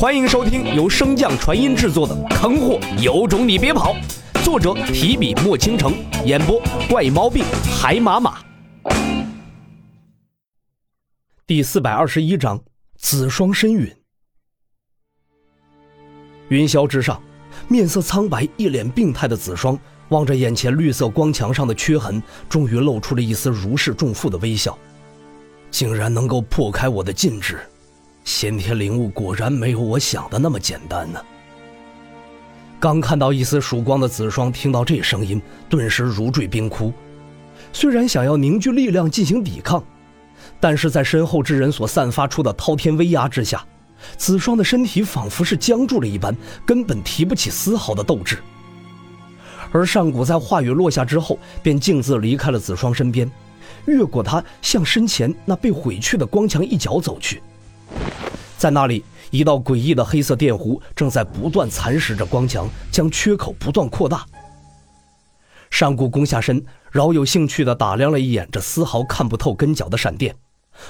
欢迎收听由升降传音制作的《坑货有种你别跑》，作者提笔墨倾城，演播怪毛病海马马。第四百二十一章：紫霜深陨。云霄之上，面色苍白、一脸病态的紫霜望着眼前绿色光墙上的缺痕，终于露出了一丝如释重负的微笑。竟然能够破开我的禁制！先天灵物果然没有我想的那么简单呢。刚看到一丝曙光的紫霜，听到这声音，顿时如坠冰窟。虽然想要凝聚力量进行抵抗，但是在身后之人所散发出的滔天威压之下，紫霜的身体仿佛是僵住了一般，根本提不起丝毫的斗志。而上古在话语落下之后，便径自离开了紫霜身边，越过他，向身前那被毁去的光墙一角走去。在那里，一道诡异的黑色电弧正在不断蚕食着光墙，将缺口不断扩大。上古弓下身，饶有兴趣地打量了一眼这丝毫看不透根脚的闪电，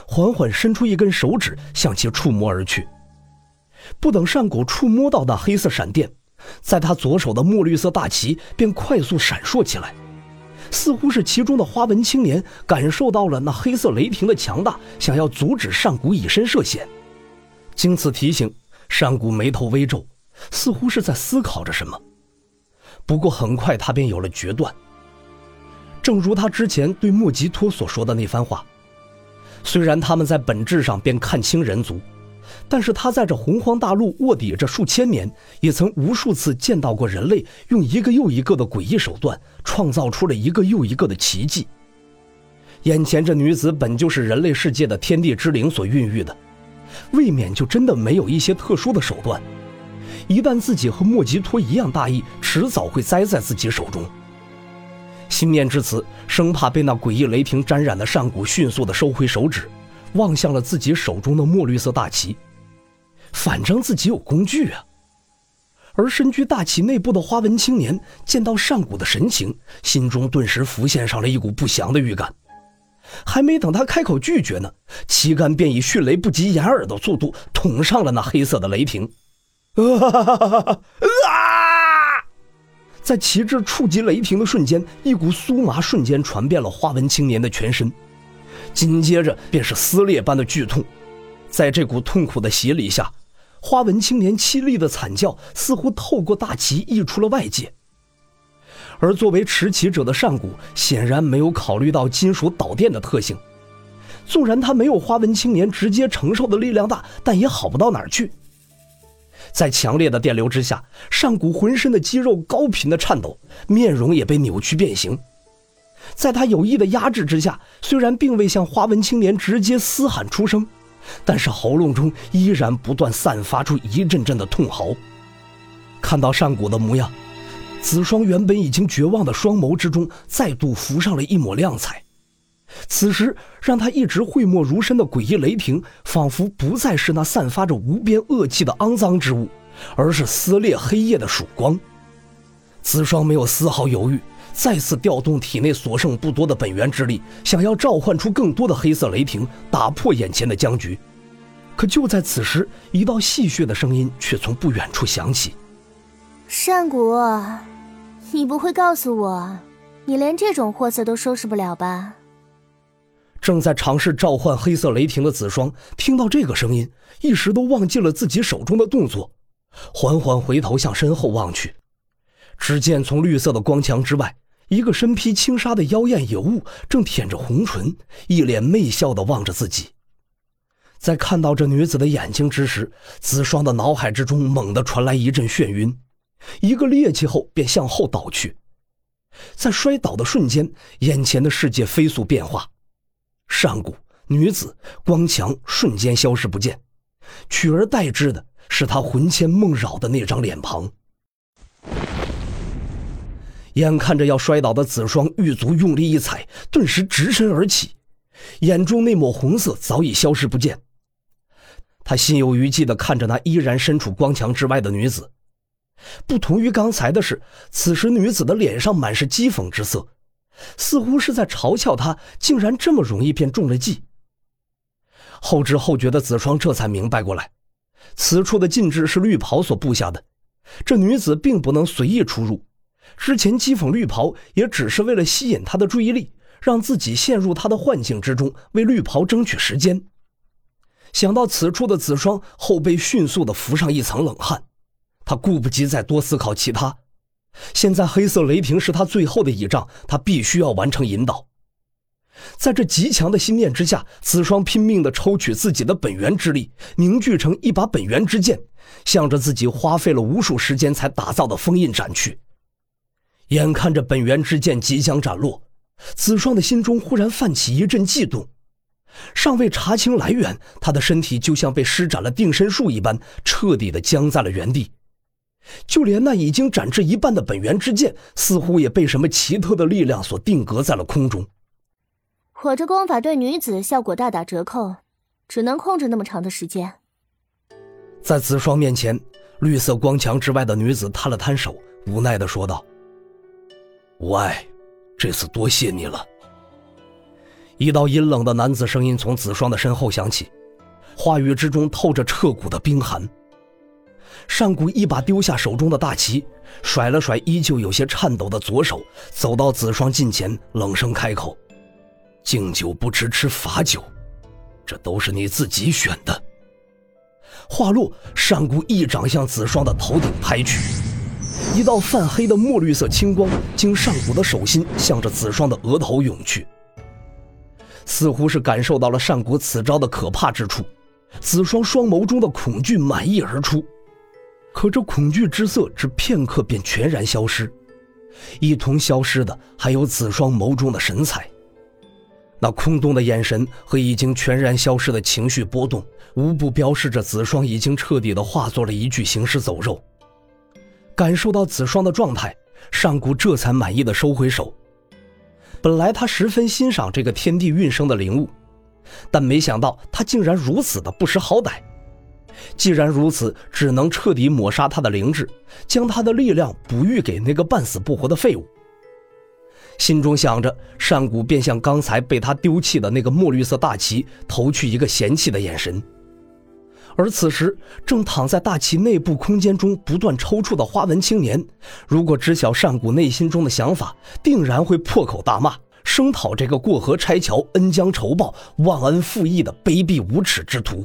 缓缓伸出一根手指向其触摸而去。不等上古触摸到那黑色闪电，在他左手的墨绿色大旗便快速闪烁起来，似乎是其中的花纹青年感受到了那黑色雷霆的强大，想要阻止上古以身涉险。经此提醒，上古眉头微皱，似乎是在思考着什么。不过很快他便有了决断。正如他之前对莫吉托所说的那番话，虽然他们在本质上便看清人族，但是他在这洪荒大陆卧底这数千年，也曾无数次见到过人类用一个又一个的诡异手段，创造出了一个又一个的奇迹。眼前这女子本就是人类世界的天地之灵所孕育的。未免就真的没有一些特殊的手段，一旦自己和莫吉托一样大意，迟早会栽在自己手中。心念至此，生怕被那诡异雷霆沾染的上古迅速的收回手指，望向了自己手中的墨绿色大旗。反正自己有工具啊。而身居大旗内部的花纹青年见到上古的神情，心中顿时浮现上了一股不祥的预感。还没等他开口拒绝呢，旗杆便以迅雷不及掩耳的速度捅上了那黑色的雷霆。啊！在旗帜触及雷霆的瞬间，一股酥麻瞬间传遍了花纹青年的全身，紧接着便是撕裂般的剧痛。在这股痛苦的洗礼下，花纹青年凄厉的惨叫似乎透过大旗溢出了外界。而作为持旗者的上古显然没有考虑到金属导电的特性，纵然他没有花纹青年直接承受的力量大，但也好不到哪儿去。在强烈的电流之下，上古浑身的肌肉高频的颤抖，面容也被扭曲变形。在他有意的压制之下，虽然并未向花纹青年直接嘶喊出声，但是喉咙中依然不断散发出一阵阵的痛嚎。看到上古的模样。紫霜原本已经绝望的双眸之中，再度浮上了一抹亮彩。此时，让他一直讳莫如深的诡异雷霆，仿佛不再是那散发着无边恶气的肮脏之物，而是撕裂黑夜的曙光。紫霜没有丝毫犹豫，再次调动体内所剩不多的本源之力，想要召唤出更多的黑色雷霆，打破眼前的僵局。可就在此时，一道戏谑的声音却从不远处响起：“善古。”你不会告诉我，你连这种货色都收拾不了吧？正在尝试召唤黑色雷霆的紫霜听到这个声音，一时都忘记了自己手中的动作，缓缓回头向身后望去，只见从绿色的光墙之外，一个身披轻纱的妖艳尤物正舔着红唇，一脸媚笑的望着自己。在看到这女子的眼睛之时，紫霜的脑海之中猛地传来一阵眩晕。一个趔趄后，便向后倒去，在摔倒的瞬间，眼前的世界飞速变化，上古女子光墙瞬间消失不见，取而代之的是她魂牵梦绕的那张脸庞。眼看着要摔倒的紫霜，玉足用力一踩，顿时直身而起，眼中那抹红色早已消失不见。他心有余悸地看着那依然身处光墙之外的女子。不同于刚才的是，此时女子的脸上满是讥讽之色，似乎是在嘲笑他竟然这么容易便中了计。后知后觉的紫霜这才明白过来，此处的禁制是绿袍所布下的，这女子并不能随意出入。之前讥讽绿袍也只是为了吸引他的注意力，让自己陷入他的幻境之中，为绿袍争取时间。想到此处的子双，后背迅速的浮上一层冷汗。他顾不及再多思考其他，现在黑色雷霆是他最后的倚仗，他必须要完成引导。在这极强的心念之下，子双拼命地抽取自己的本源之力，凝聚成一把本源之剑，向着自己花费了无数时间才打造的封印斩去。眼看着本源之剑即将斩落，子双的心中忽然泛起一阵悸动。尚未查清来源，他的身体就像被施展了定身术一般，彻底的僵在了原地。就连那已经斩至一半的本源之剑，似乎也被什么奇特的力量所定格在了空中。我这功法对女子效果大打折扣，只能控制那么长的时间。在子双面前，绿色光墙之外的女子摊了摊手，无奈的说道：“无碍，这次多谢你了。”一道阴冷的男子声音从子双的身后响起，话语之中透着彻骨的冰寒。上古一把丢下手中的大旗，甩了甩依旧有些颤抖的左手，走到子双近前，冷声开口。敬酒不吃吃罚酒，这都是你自己选的。话落，上古一掌向子双的头顶拍去，一道泛黑的墨绿色青光经上古的手心向着子双的额头涌去。似乎是感受到了上古此招的可怕之处，子双双眸中的恐惧满溢而出，可这恐惧之色只片刻便全然消失，一同消失的还有子双眸中的神采。那空洞的眼神和已经全然消失的情绪波动，无不标示着子双已经彻底的化作了一具行尸走肉。感受到子双的状态，上古这才满意的收回手。本来他十分欣赏这个天地运生的灵物，但没想到他竟然如此的不识好歹。既然如此，只能彻底抹杀他的灵智，将他的力量哺育给那个半死不活的废物。心中想着，上古便向刚才被他丢弃的那个墨绿色大旗投去一个嫌弃的眼神。而此时，正躺在大旗内部空间中不断抽搐的花纹青年，如果知晓善古内心中的想法，定然会破口大骂，声讨这个过河拆桥、恩将仇报、忘恩负义的卑鄙无耻之徒。